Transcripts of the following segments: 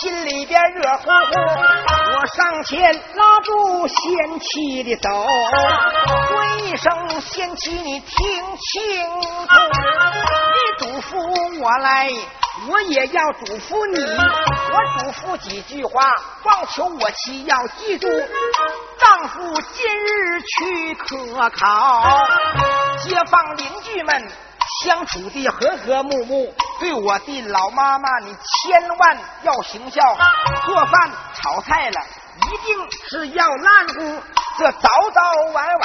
心里边热乎乎，我上前拉住贤妻的手，问一声贤妻，你听清楚，你嘱咐我来，我也要嘱咐你，我嘱咐几句话，望求我妻要记住，丈夫今日去科考，街坊邻居们。相处的和和睦睦，对我的老妈妈，你千万要行孝。做饭炒菜了，一定是要烂乎。这早早晚晚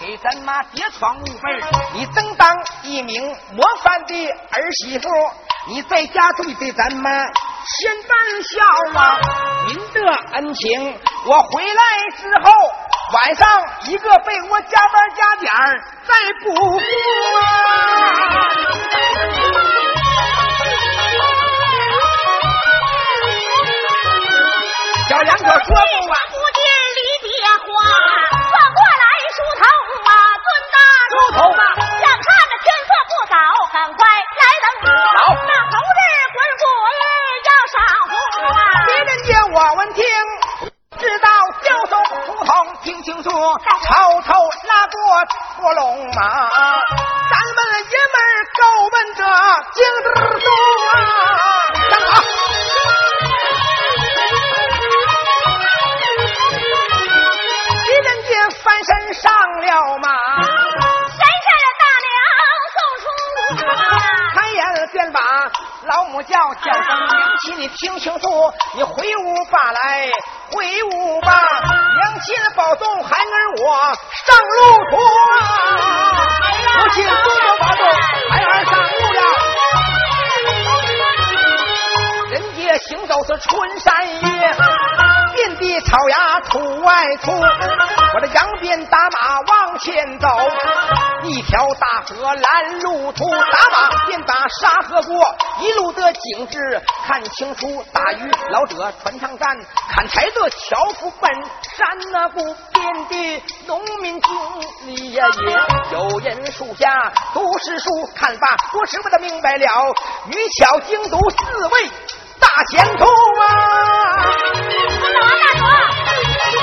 给咱妈叠床捂被你真当一名模范的儿媳妇。你在家对对咱妈千般孝啊！您的恩情，我回来之后晚上一个被窝加班加点再补啊！小杨可说不完，不见离别花，转过来梳头啊，尊大梳头吧眼看着天色不早，赶快来等我。好那红日滚滚要上路啊！别人家我闻听，知道教授书童听清楚，抽抽拉过拨龙马，咱们爷们儿够问着经之中啊！站好。了马，神仙的大娘送出啊！开眼便把老母叫叫声娘亲，你听清楚，你回屋吧来，回屋吧，娘亲保重孩儿我上路途啊！母亲多多保重，孩儿上路了。人家行走是春山月，遍地草芽土外土。我这扬鞭打马往前走，一条大河拦路途，打马便把沙河过，一路的景致看清楚。打鱼老者船上站，砍柴的樵夫奔山那不遍地农民经里呀也有人树下读诗书，看罢多时我的明白了，愚巧精读四位大前途啊！我走啊，大主！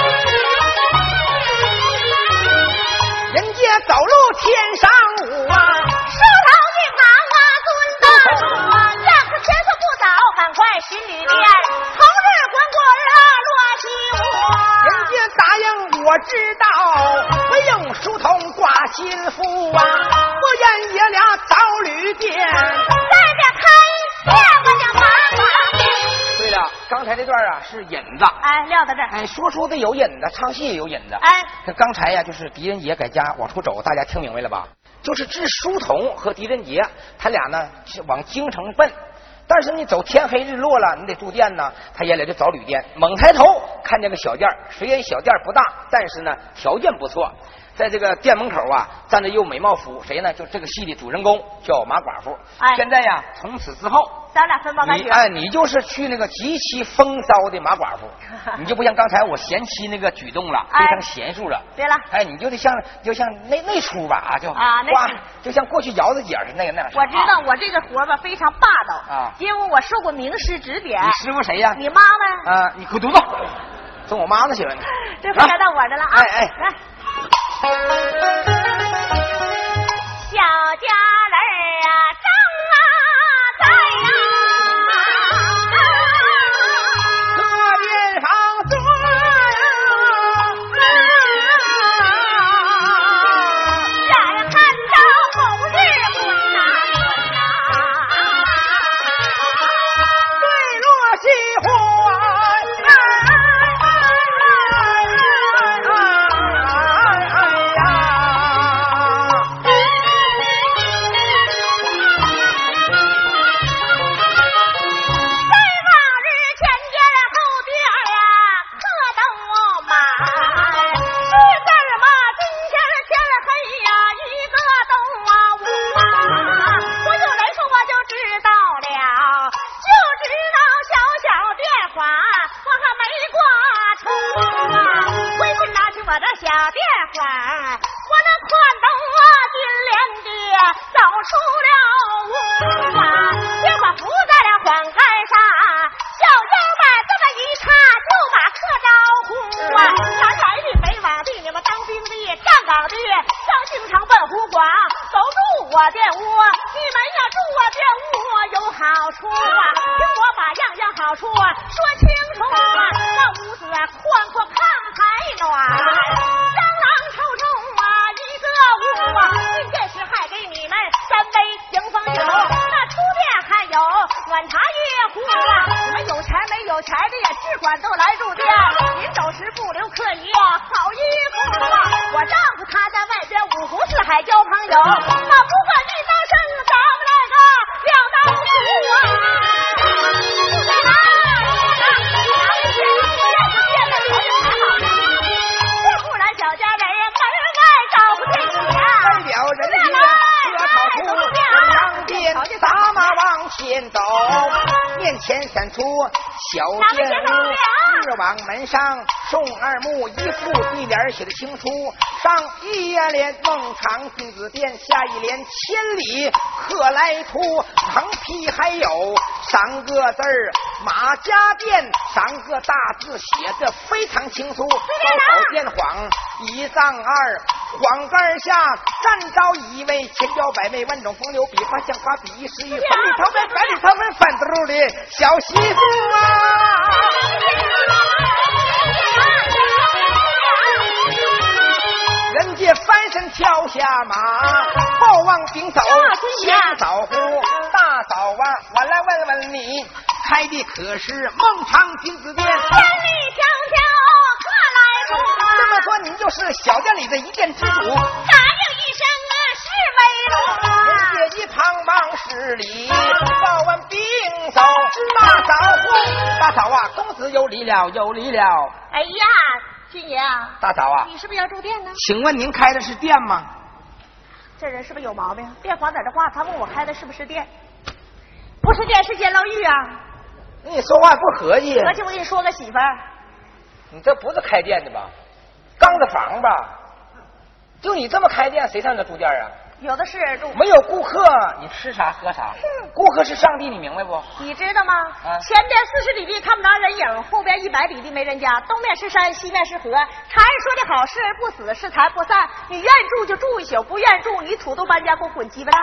人家走路天上舞啊，梳头的忙啊，尊大主啊！要是天色不早，赶快巡旅店，红日滚滚啊，落西屋啊！人家答应我知道，不用书童挂心腹啊，不然爷俩找旅店。在这开店我就刚才这段啊是引子，哎，撂到这儿。哎，说书的有引子，唱戏也有引子。哎，这刚才呀，就是狄仁杰在家往出走，大家听明白了吧？就是治书童和狄仁杰，他俩呢是往京城奔。但是你走天黑日落了，你得住店呢。他爷俩就找旅店，猛抬头看见个小店儿虽然小店儿不大，但是呢条件不错。在这个店门口啊，站着又美貌妇，谁呢？就这个戏的主人公叫马寡妇。哎现在呀，从此之后，咱俩分包干哎，你就是去那个极其风骚的马寡妇，你就不像刚才我贤妻那个举动了，哎非常娴熟了。对了哎，你就得像就像那那出吧啊，就啊那出，就像过去姚子姐似的那个那样。我知道我这个活吧非常霸道啊因为我受过名师指点。你师傅谁呀？你妈妈，啊，你滚犊子，送我妈那去了。这回该到我这了啊！哎哎来，小家了屋啊，结果伏在了黄杆上，小腰板这么一插就把客招呼啊，南来的北往的，你们当兵的站岗的上京城奔湖广，都住我的屋，你们要住我的屋有好处啊，听我把样样好处啊说清楚啊，那屋子啊宽阔炕还暖，管都来入店，临走时不留客一好衣服啊，我丈夫他在外边五湖四海交朋友，那不管一刀生咱们那个两刀熟啊。这不然小家人门外找不见代呀。表人杰喝草图，两边打马往前走，面前闪出小日往门上宋二木，一副对联写的清楚，上一联孟尝君子殿，下一联千里贺来图，横批还有三个字儿马家店，三个大字写的非常清楚，高草殿晃一丈二。黄杆下站着一位千娇百媚、万种风流、比花像花、比翼诗意、百里桃花、百里桃花翻嘟噜的小媳妇啊！人家翻身跳下马，报往顶走，先扫呼大嫂啊！我来问问你，开的可是孟尝君子店？千里迢迢客来入啊，这么说，您就是小店里的一店之主。答应一声啊是没路啊。人家一旁忙施礼，报完兵走，大嫂呼，大嫂啊，公子有礼了，有礼了。哎呀，军爷啊，大嫂啊，你是不是要住店呢？请问您开的是店吗？这人是不是有毛病？变黄在这话，他问我开的是不是店？不是店，是监牢狱啊！你说话不合计，合计我跟你说个媳妇儿，你这不是开店的吧？刚子房吧？就你这么开店，谁上这住店啊？有的是人住。没有顾客，你吃啥喝啥？顾客是上帝，你明白不？你知道吗？啊前边四十里地看不着人影，后边一百里地没人家，东面是山，西面是河。常人说的好，是人不死，是财不散。你愿住就住一宿，不愿住你土豆搬家给我滚鸡巴蛋。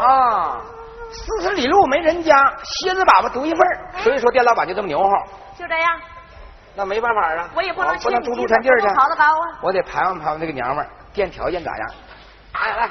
啊，四十里路没人家，蝎子粑粑独一份儿所以说店老板就这么牛哈。就这样，那没办法啊，我也不能不能住欠你路山地儿去。我得盘问盘问这个娘们儿，店条件咋样？来来，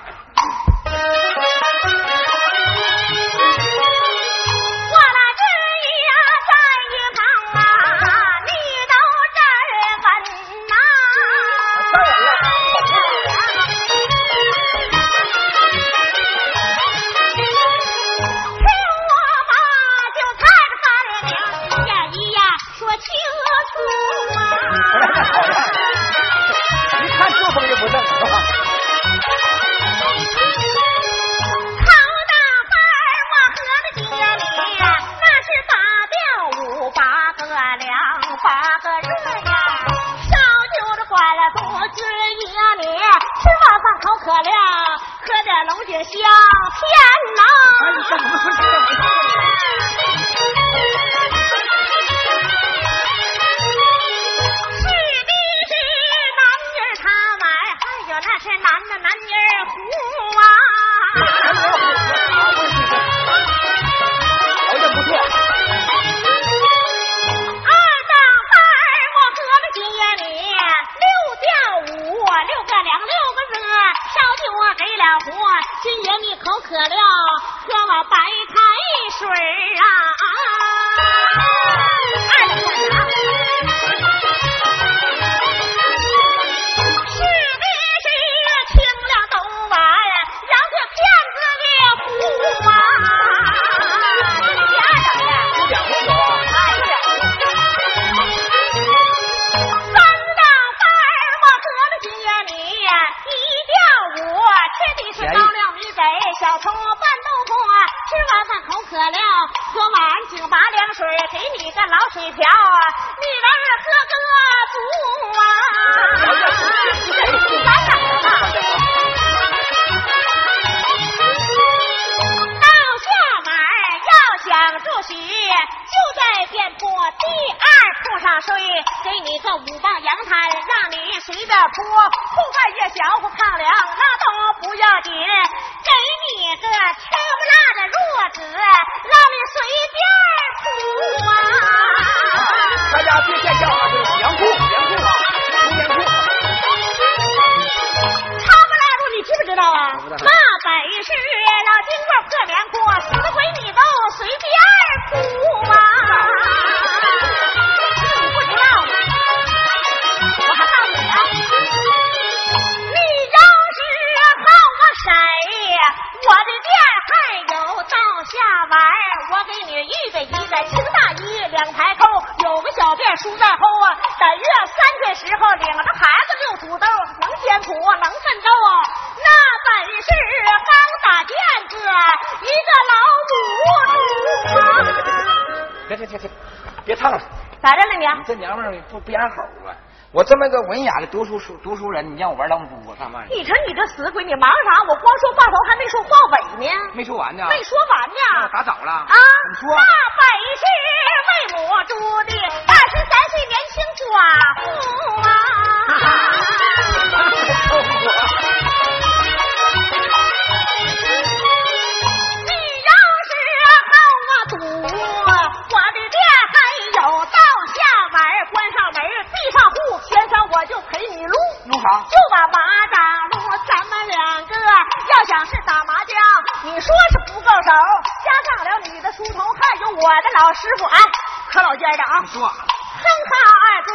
下天呐、让你随便哭啊。大家别见笑啊这是杨公杨公啊。你这娘们不不养猴啊？我这么个文雅的读书书读书人，你让我玩狼猪，我干嘛？你瞅你这死鬼，你忙啥？我光说话头还没说话尾呢，没说完呢，没说完呢，打早了啊？你说。师傅哎可老尖儿的啊哼哈二哥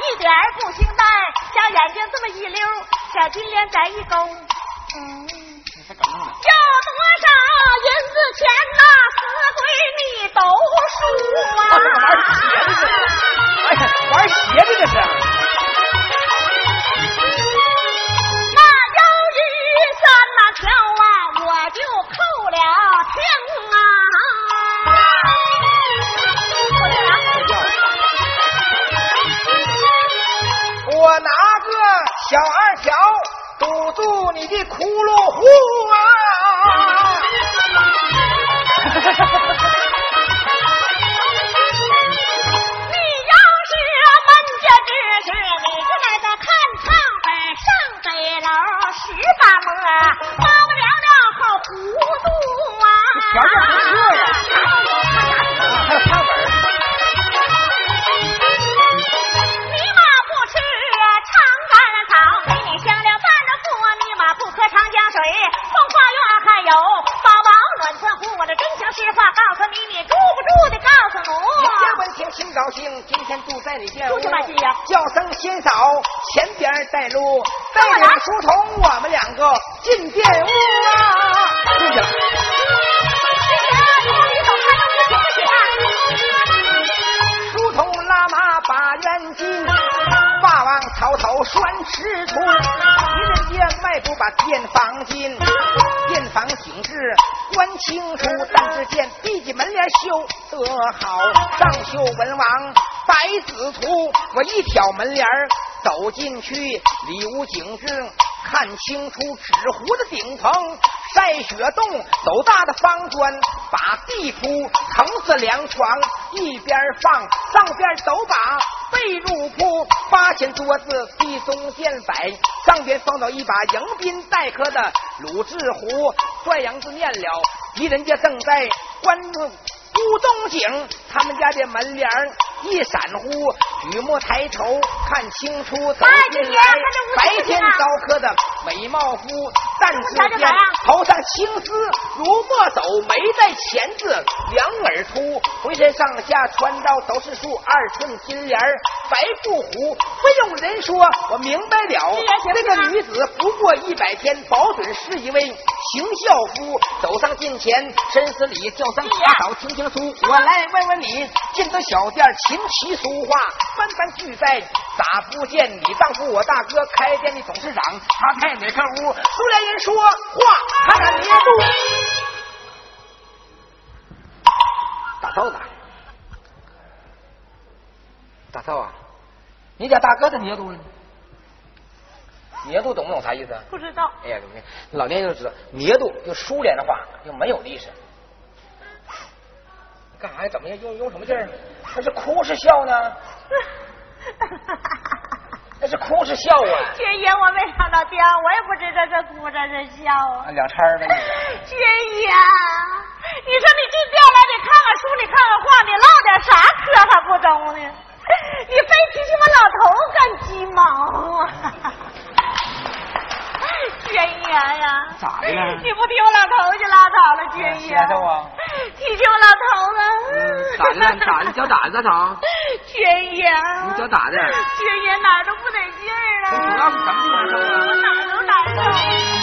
一点儿不清呆小眼睛这么一溜小金莲在一勾帘儿走进去，里屋景致，看清楚纸糊的顶棚，晒雪洞，走大的方砖，把地铺，藤子凉床，一边放，上边走把。被褥铺八千桌子，地中见摆，上边放着一把迎宾待客的鲁智壶。拽杨子念了，敌人家正在关注孤东井，他们家的门帘一闪忽，举目抬头看清楚，走进来白天招客的美貌夫，站之间头上青丝如墨斗，眉在前字，两耳粗，浑身上下穿着都是数二寸金莲白布胡，不用人说，我明白了，这个女子不过一百天，保准是一位行孝夫。走上近前，深思礼，叫声大嫂，听听。我来问问你，进得小店琴棋书画，纷纷俱在，咋不见你丈夫我大哥开店的董事长？他在哪个屋？苏联人说话，看看捏度。大嫂子，大嫂啊，你家大哥的捏度呢？捏度懂不懂啥意思？不知道。哎呀，老年人就知道，捏度就苏联的话就没有的意思。干啥呀？怎么呀？用用什么劲儿？他是哭是笑呢？那是哭是笑啊！军爷，我没上到店，我也不知道这是哭这是笑啊。两掺儿呗。军爷，你说你进店来得看看书，你看看画，你唠点啥嗑还不中呢？你非提起我老头干鸡毛啊！军爷呀，咋的了？你不提我老头就拉倒了，军爷。提起我老头子。咋的了？咋的？脚咋的，长？军爷。你脚咋的？军爷哪儿都不得劲儿啊！主要是什么难受啊？我哪儿都难受。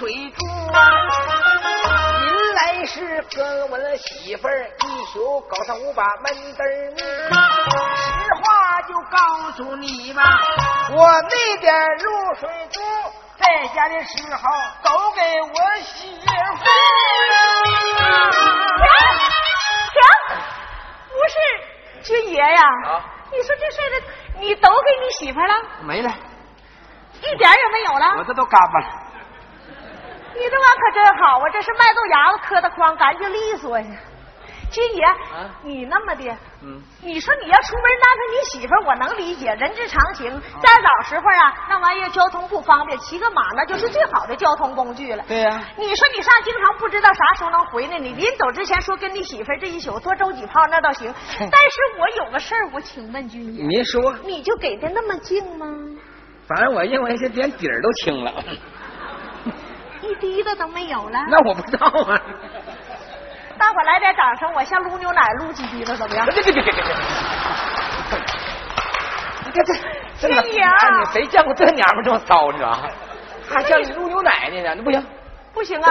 水珠啊。您来是跟我的媳妇儿一宿搞上五把闷墩儿实话就告诉你吧我那点露水珠在家的时候都给我媳妇儿是军爷呀啊你说这事的你都给你媳妇了？没了。一点也没有了？我这都干巴了。你这玩意可真好啊！这是麦豆芽子磕的筐，干净利索呀。金爷，你那么的，嗯，你说你要出门安排你媳妇，我能理解，人之常情。在早时候啊，那玩意儿交通不方便，骑个马那就是最好的交通工具了。对呀。你说你上京城不知道啥时候能回来，你临走之前说跟你媳妇这一宿多周几炮那倒行，但是我有个事儿，我请问军爷，您说，你就给的那么近吗？反正我认为是连底儿都清了，一滴的都没有了。那我不知道啊。大伙来点掌声，我像撸牛奶撸几滴子怎么样？别别别别别别！你看这这谁见过这娘们这么骚呢？还像你撸牛奶呢？那不行，不行啊！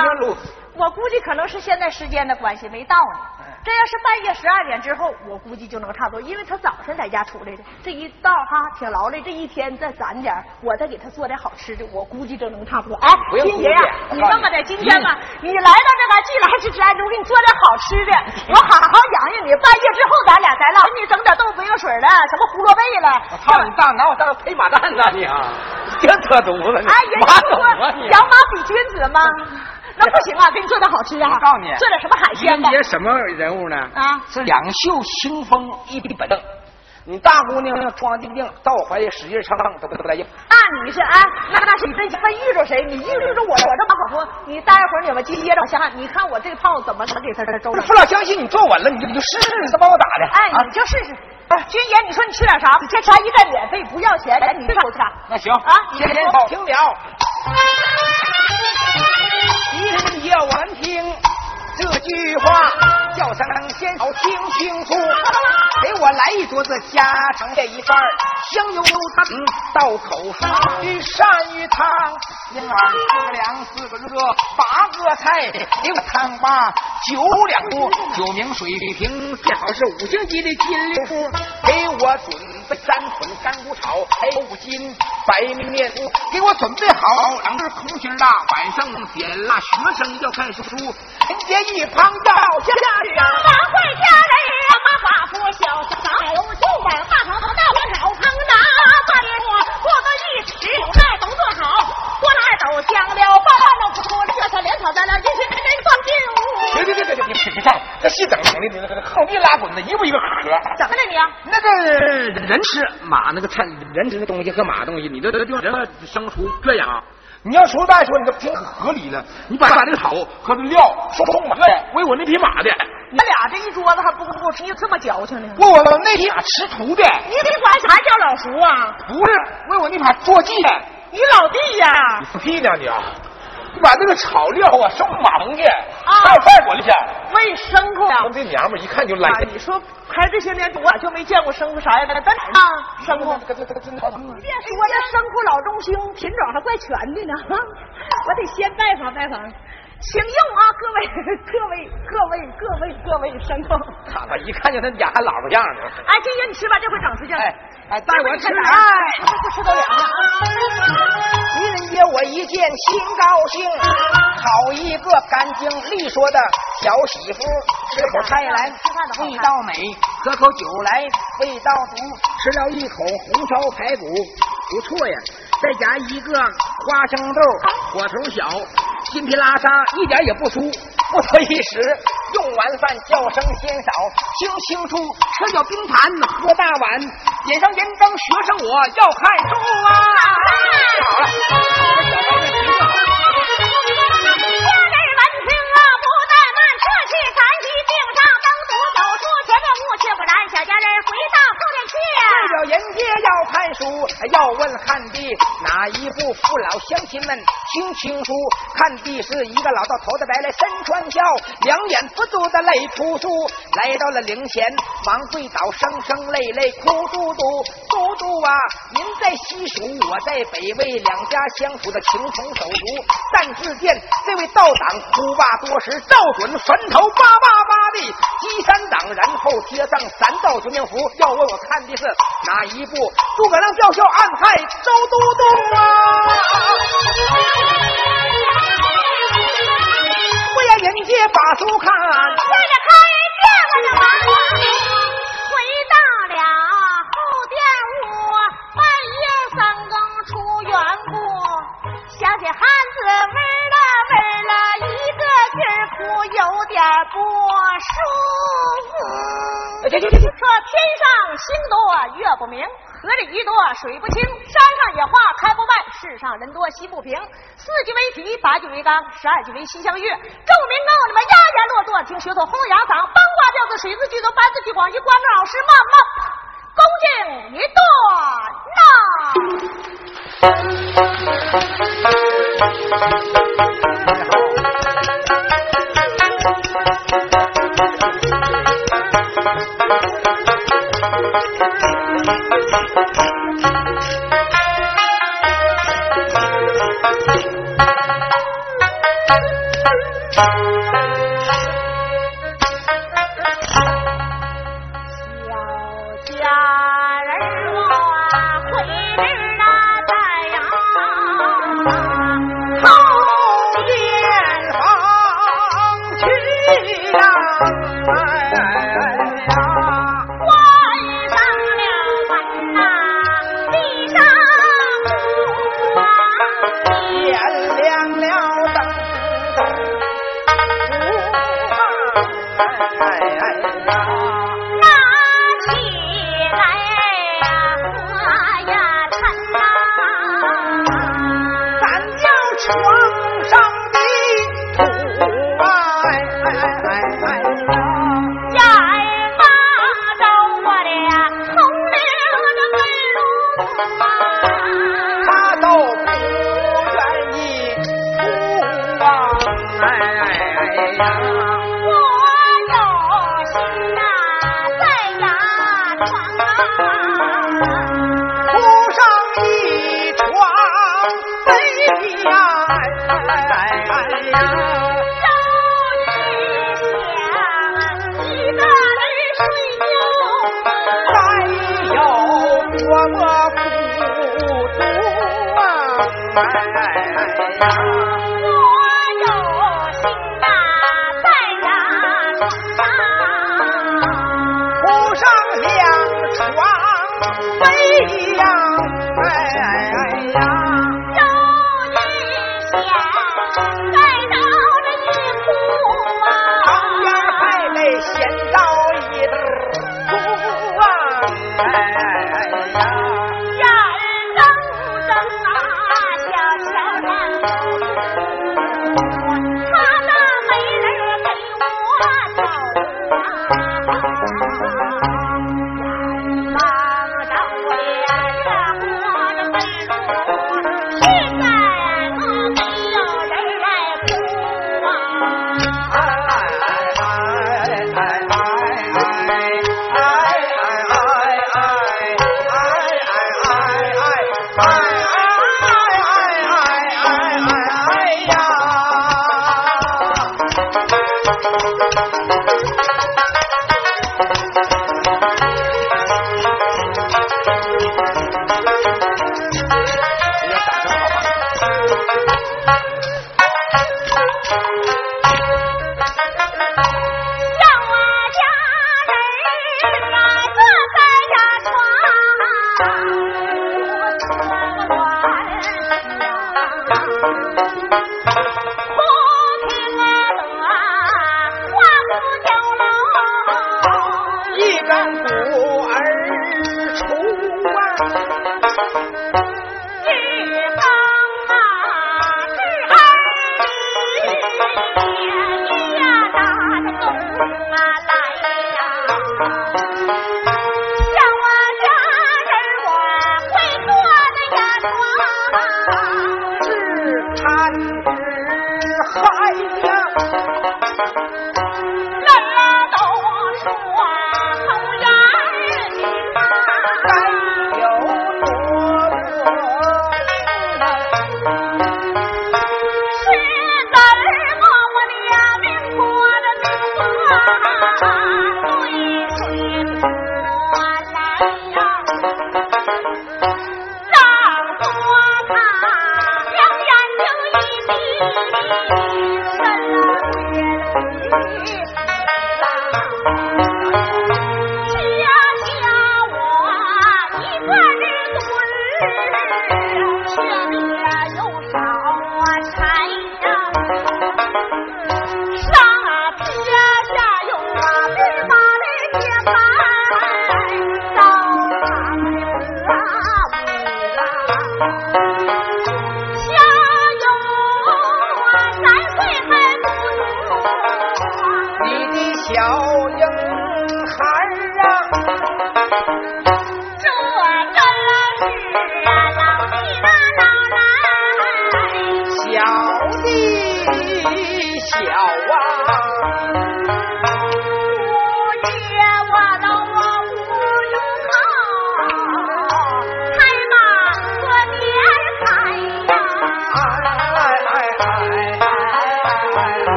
我估计可能是现在时间的关系没到呢。这要是半夜十二点之后，我估计就能差不多，因为他早晨在家出来的，这一到哈挺劳累，这一天再攒点，我再给他做点好吃的，我估计就能差不多。哎，金爷呀，你那么的，今天嘛，你来到这边，既来之之安，我给你做点好吃的，我好好养养你。半夜之后咱俩再唠，给你整点豆腐水了，什么胡萝卜了。我操你大，拿我当配马蛋呢你啊！别扯犊子，哎，人家说养马比君子吗？那不行啊，给你做点好吃啊！我告诉你，做点什么海鲜吧。云什么人物呢？啊，是两袖清风一笔本。你大姑娘装定定，到我怀里使劲唱唱，都不不带应。那你是啊？那那是你真分遇着谁？你遇着我，我这马好说。你待会儿你们接接着想想，你看我这炮怎么能给他这周老乡亲，你坐稳了，你就你就试试，你再帮我打的。哎，你就试试。军爷，你说你吃点啥？这茶一概免费，不要钱。你吃啥？那行啊，先好听了。一人也闻听这句话，叫声先好听清楚，给我来一桌子家常这一份香油油汤倒口水，鳝鱼汤，一碗四个凉，四个热，八个菜，六汤八，九两多，九名水平，最好是五星级的金六福，给我准备三捆干菇炒，还有五斤白面，给我准备好两根空心大，晚上点了，学生要看书，陈杰一旁要下去啊，晚会家人马花夫小三有九碗大汤大碗炒汤拿半锅，过个一尺有菜都做好，锅来都香了，八万都不错，这下连炒带料，一起人人放进屋。别别别别别，你别上，这戏整成的，你那横地拉滚的，一步一个河。怎么了你？那个人吃马那个菜，人吃的东西和马东西，你这这这生出这样。你要说再说，你这挺合理的。你把把这个草和这料送马的，为我那匹马的。你俩这一桌子还不够不够吃，你这么矫情呢？为我那匹马吃土的。你得管啥叫老叔啊？不是，为我那匹坐骑的。你老弟呀？你屁呢你！你把那个炒料啊送马棚去，还有饭滚下。喂牲口呀！这娘们一看就来。你说开这些年，我就没见过牲口啥样的。真啊，牲口。这这这真好。你别说，这牲口老中兴，品种还怪全的呢。我得先拜访拜访。请用啊，各位各位各位各位各位牲口。看吧，一看就他俩还老婆样呢。哎，金爷，你吃吧，这回长时间了。哎哎，带我吃。哎，不吃都凉了。愚人节我一见心高兴，好一个干净利索的小媳妇。吃口菜来，味道美；喝口酒来，味道足。吃了一口红烧排骨，不错呀。再加一个花生豆，火头小，筋皮拉沙，一点也不酥。不多一时，用完饭叫声先少，听清楚，吃叫冰盘，喝大碗，点上盐灯，学生我要看书啊！好了。家人闻听啊，不怠慢，撤去赶紧订上灯烛，走出前面屋去，不然小家人回到后面去。为了人家书，要问汉帝哪一部？父老乡亲们听清楚，看的是一个老道头戴白来身穿孝，两眼不住的泪扑出。来到了灵前，忙跪倒，声声泪泪哭嘟嘟。嘟嘟啊，您在西蜀，我在北魏，两家相处的情同手足。但只见这位道长哭罢多时，照准坟头叭叭叭的击三党，然后贴上三道绝命符。要问我看的是哪一部？诸葛亮吊孝暗害周都督啊！不要人家把书看，快点开见我的门，我说，说天上星多月不明，河里鱼多水不清，山上野花开不败，世上人多心不平。四季为题，八句为纲，十二季为西厢月。众民们，你们丫丫落座，听学说。轰洋嗓，半挂调子，水字句多，板字句广，一管子老师慢慢恭敬一段呐。Thank you. 飞呀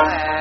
class.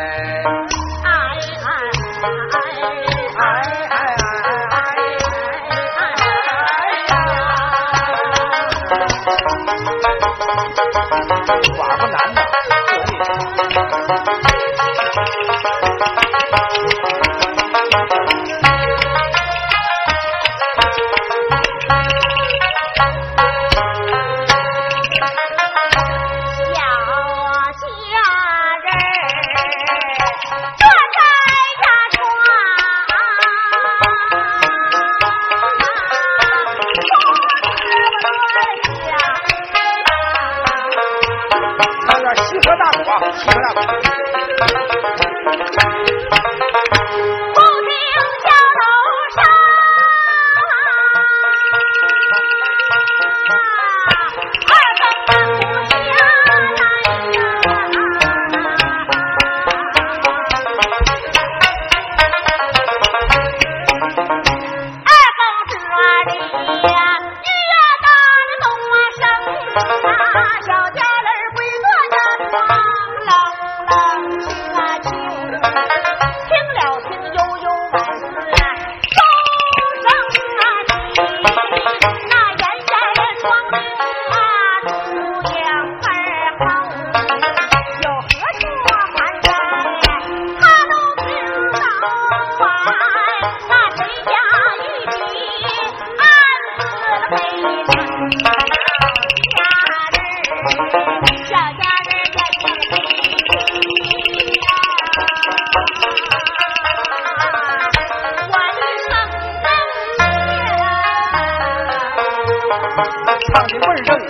长的倍儿正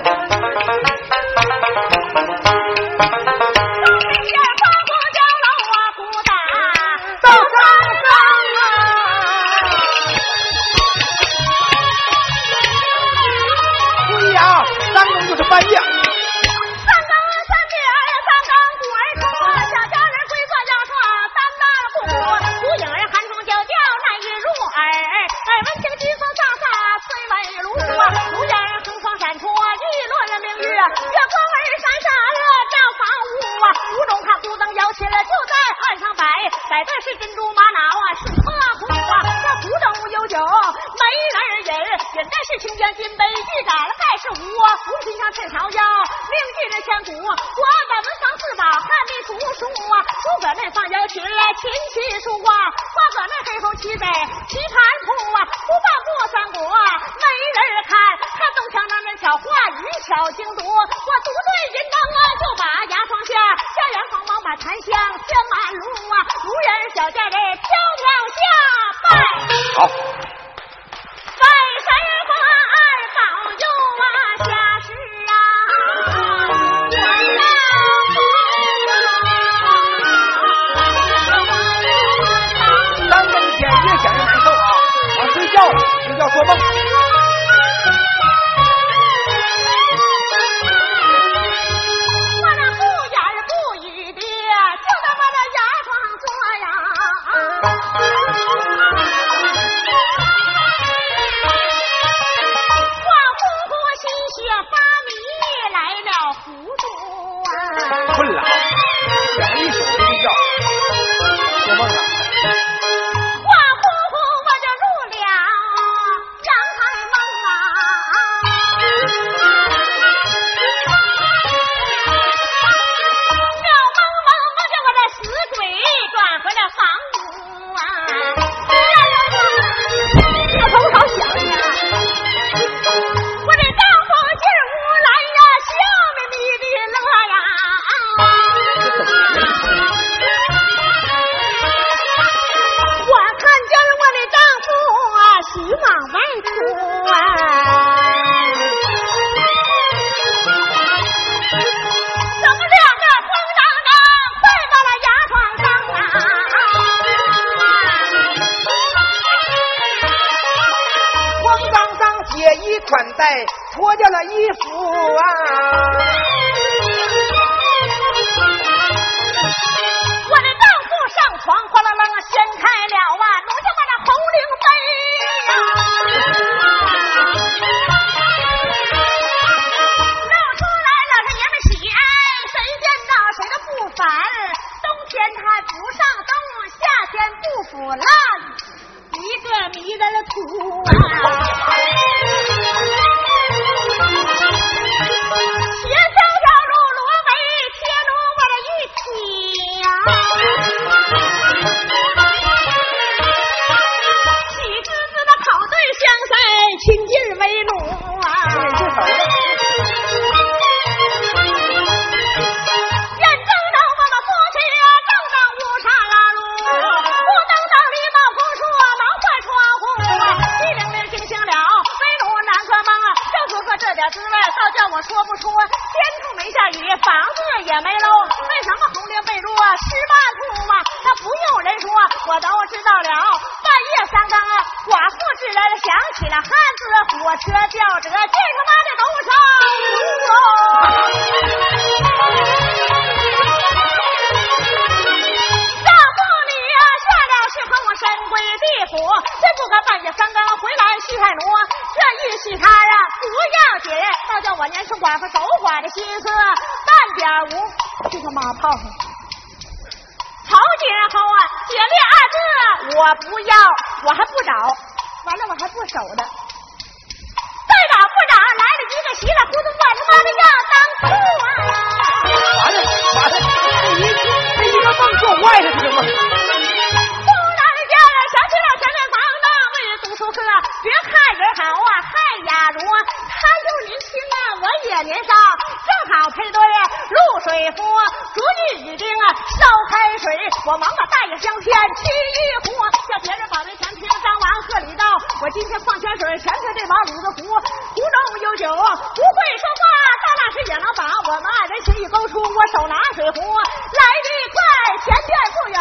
我们二人情谊勾出，我手拿水壶来得快，前院不远，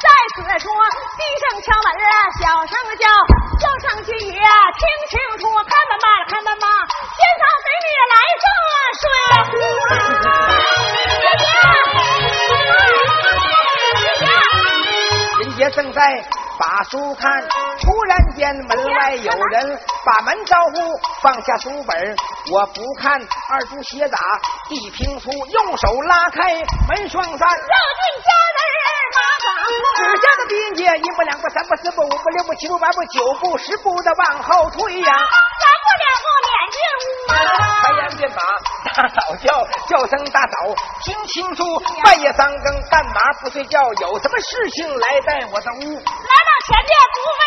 在此处，低声敲门啊，小声叫，叫上去也听清楚，开门吧，开门吧，先生给你来这水壶啊，人家正在把书看，突然间门外有人把门招呼，放下书本，我不看，二柱斜打地平粗，用手拉开门双扇，绕进家人马寡妇。指下的兵也一步两步三步四步五步六步七步八步九步十步的往后退呀、三步两步撵进屋啊！开言便把大嫂叫，叫声大嫂，听清楚，半夜三更干嘛不睡觉？有什么事情来在我的屋？来到前面不为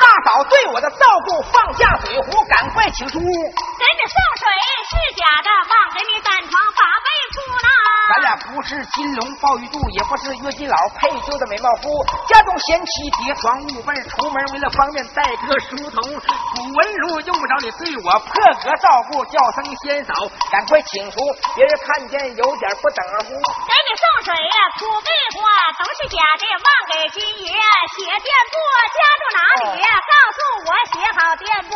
大嫂对我的照顾，放下水壶，赶快请出屋。给你送水是假的，忘给你单床把被铺呢。咱俩不是金龙鲍鱼肚，也不是约金老配就的美貌夫。家中贤妻叠床褥被，出门为了方便带个书童。古文书用不着你对我破格照顾，叫声仙嫂，赶快请出，别人看见有点不等乎。给你送水呀，土壁花都是假的，忘给金爷写店铺，家住哪里？告诉我写好店铺，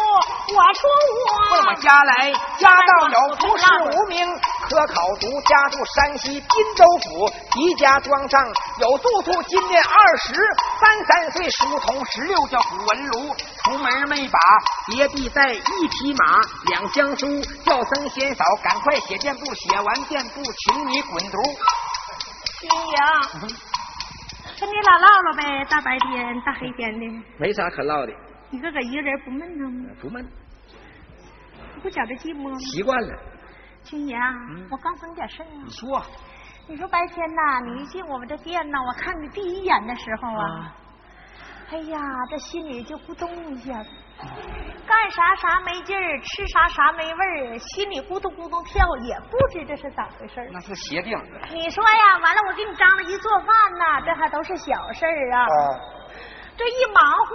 我出问我屋。家来，家道有不是无名，科考读家住山西滨州府，狄家庄上有住处，今年二十三三岁，书童十六叫古文儒，出门没把别地带一匹马，两箱书，叫声先嫂，赶快写电布，写完电布，请你滚犊。金爷，跟你俩唠唠呗，大白天大黑天的，没啥可唠的，你自个一个人不闷腾吗？不闷，不觉得寂寞吗？习惯了。金爷啊，我刚分点事儿啊你。说你说白天呐，你一进我们这店呐，我看你第一眼的时候啊，哎呀，这心里就咕咚一下子，干啥啥没劲儿，吃啥啥没味儿，心里咕咚咕咚跳，也不知这是咋回事儿。那是邪定的。你说呀，完了我给你张罗一做饭呐，这还都是小事儿啊，这一忙活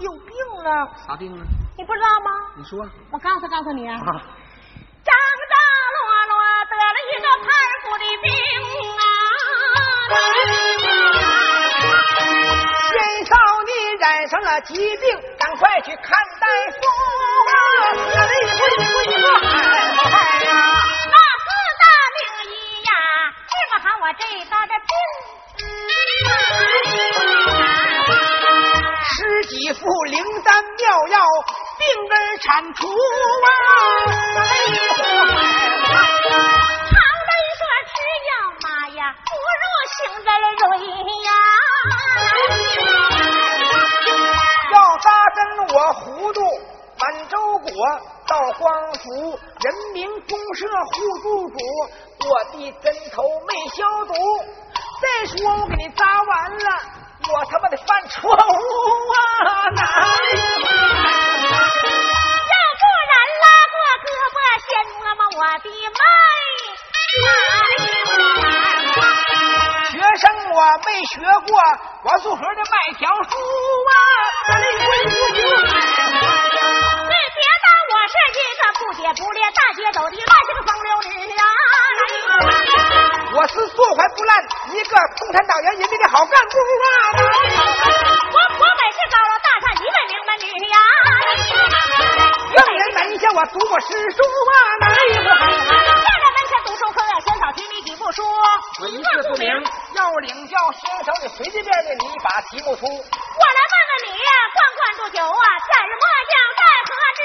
有病了，啥病啊？你不知道吗？你说我告诉告诉你啊，啊。张张罗罗得了一个盘骨的病啊！先少你染上了疾病，赶快去看大夫。哎呀，那四大名医呀，治不好我这大的病。十几副灵丹妙药，病根铲除啊！常人说吃药嘛呀，不如行在了瑞呀。要扎针我糊涂，满洲国到光府，人民公社护住主，我的针头没消毒。再说我给你扎完了，我他妈的犯错误啊！哪要不然拉过胳膊，先摸摸我的脉学。生我没学过，我组合的麦条书啊！不洁不列、大街走的乱这个风流女啊！我是坐怀不乱，一个共产党员人民的好干部啊！我我本是高楼大厦一位名门女呀！让人门下我读过诗书啊！哪里不好？站在门前读书课，先草题你几部书？文字不明，要领教先生你随随便便你把题目出。我来问问你呀，灌灌煮酒啊，在日末将在何之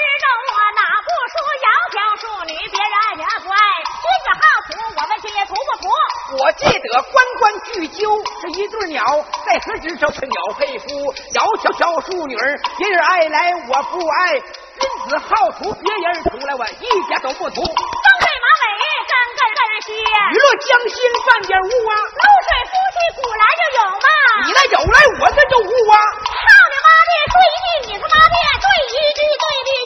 我记得关关雎鸠是一对鸟，在河之上是鸟配夫，窈窕窕淑女，别人爱来我不爱，君子好逑，别人出来我一点都不图。风水马尾跟跟跟人歇，娱乐江心半点误啊！露水夫妻古来就有嘛。你那有来我这就无啊！操你妈的，对一句你他妈的对一句对立下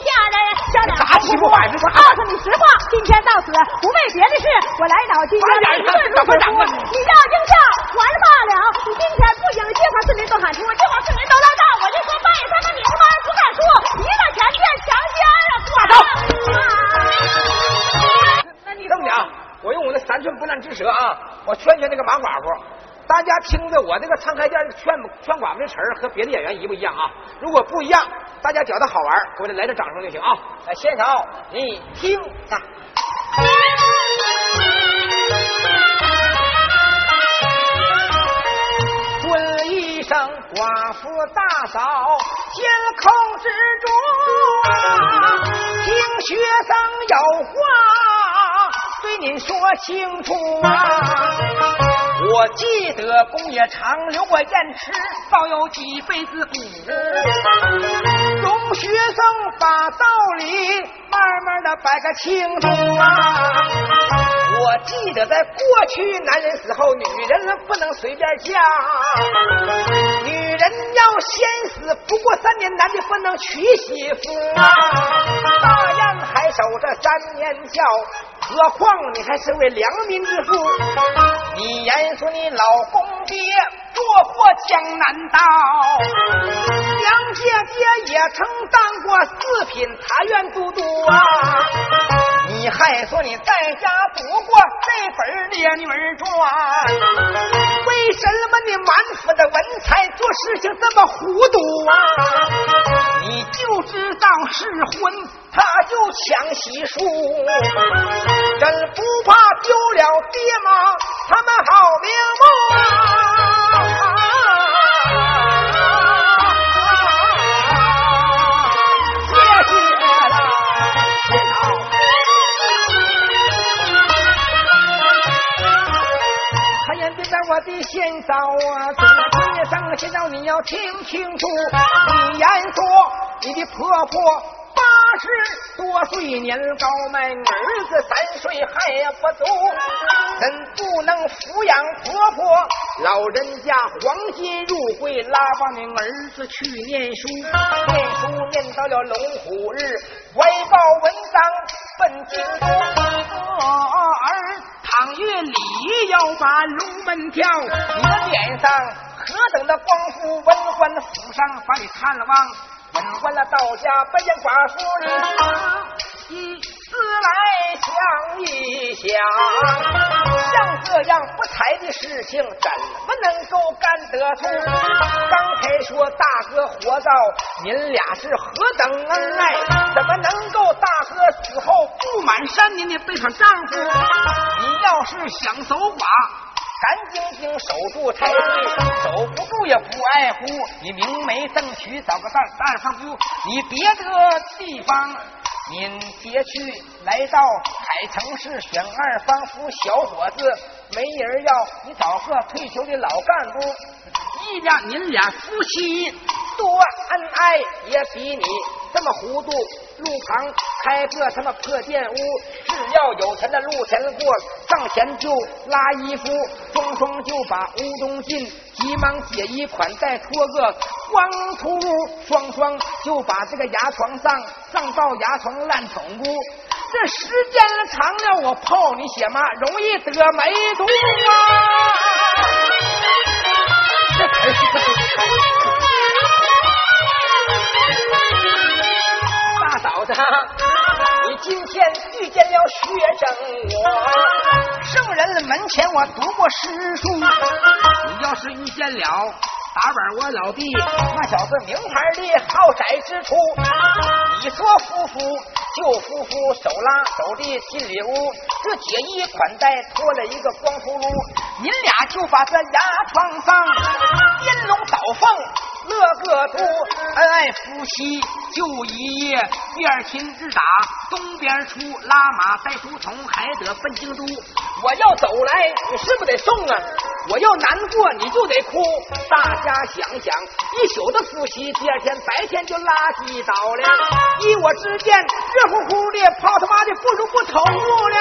我告诉你实话，今天到此不为别的事，我来找今天的一顿如何服，你要应下完罢了。你今天不行，街坊四邻都喊出，街坊四邻都来到，我就说半夜三更你他妈不敢说，一个钱变强奸了！挂走那你这么讲，我用我的三寸不烂之舌啊，我劝劝那个马寡妇。大家听着我这个唱开店劝劝寡妇的词儿和别的演员一不一样啊？如果不一样，大家觉得好玩，给我来点掌声就行啊！来，现场你听啊。问一声寡妇大嫂，监控之中啊，听学生有话给您说清楚啊。我记得公爷长留过燕池，保有几辈子骨。容学生把道理慢慢的摆个清楚啊。我记得在过去，男人死后，女人不能随便嫁，女人要先死，不过三年，男的不能娶媳妇啊。大雁还守着三年孝，何况你还是位良民之妇？你言说你老公爹做过江南道，梁姐姐也曾当过四品茶院都督啊。你还说你在家读过这本《烈女传》，为什么你满腹的文采做事事情这么糊涂啊？你就知道是婚，他就抢喜书，真不怕丢了爹妈，他们好瞑目啊！我的先嫂啊，这街上先嫂你要听清楚，你言说你的婆婆八十多岁年高迈，儿子三岁还不足，怎不能抚养婆婆？老人家黄金入柜，拉帮你儿子去念书，念书念到了龙虎日，外报文章奔京都，儿赏月里要把龙门跳，你的脸上何等的光复，文官府上把你探了望，文官了到家不见寡妇你一思来想一想。像这样不才的事情，怎么能够干得出？刚才说大哥活到您俩是何等恩爱，怎么能够大哥死后不满三年的背上丈夫？你要是想守寡。干净净守住才对，守不住也不爱护。你明媒正娶，找个大大丈夫，你别的地方。您别去，来到海城市选二房夫小伙子，没人要。你找个退休的老干部，一家您俩夫妻多恩爱，也比你这么糊涂。路旁开个他妈破店屋，只要有钱的路前过，上前就拉衣服，双双就把屋中进，急忙解衣款待，脱个光秃噜，双双就把这个牙床上上到牙床烂宠物。这时间长了，我泡你血嘛，容易得梅毒啊！今天遇见了学生我，圣人门前我读过诗书。你要是遇见了打板我老弟，那小子名牌的豪宅之处。你说夫妇就夫妇，手拉手的进里屋，这解衣款待脱了一个光秃噜，您俩就把这牙床上颠龙倒凤。乐个图，恩爱夫妻就一夜，第二天日打东边出，拉马带书童，还得奔京都。我要走来，你是不是得送啊？我要难过，你就得哭。大家想想，一宿的夫妻，第二天白天就拉鸡倒了。依我之见，热乎乎的泡他妈的，不如不投入了。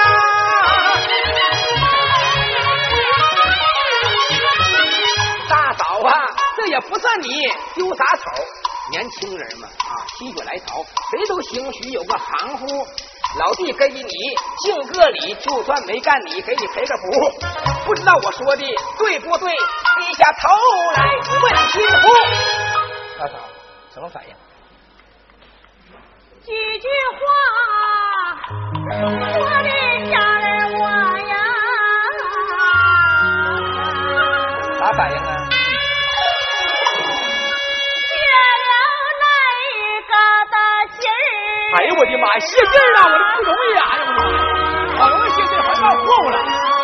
大嫂啊！这也不算你丢啥丑，年轻人嘛啊，心血来潮，谁都兴许有个行乎。老弟给你敬个礼，就算没干你，给你赔个福。不知道我说的对不对？低下头来问亲夫。大嫂，什么反应？几句话，我的家人我呀。啥反应哎呦我的妈！谢劲儿啊！我这不容易啊！哎呦我的妈！好容易谢劲，还闹错误了。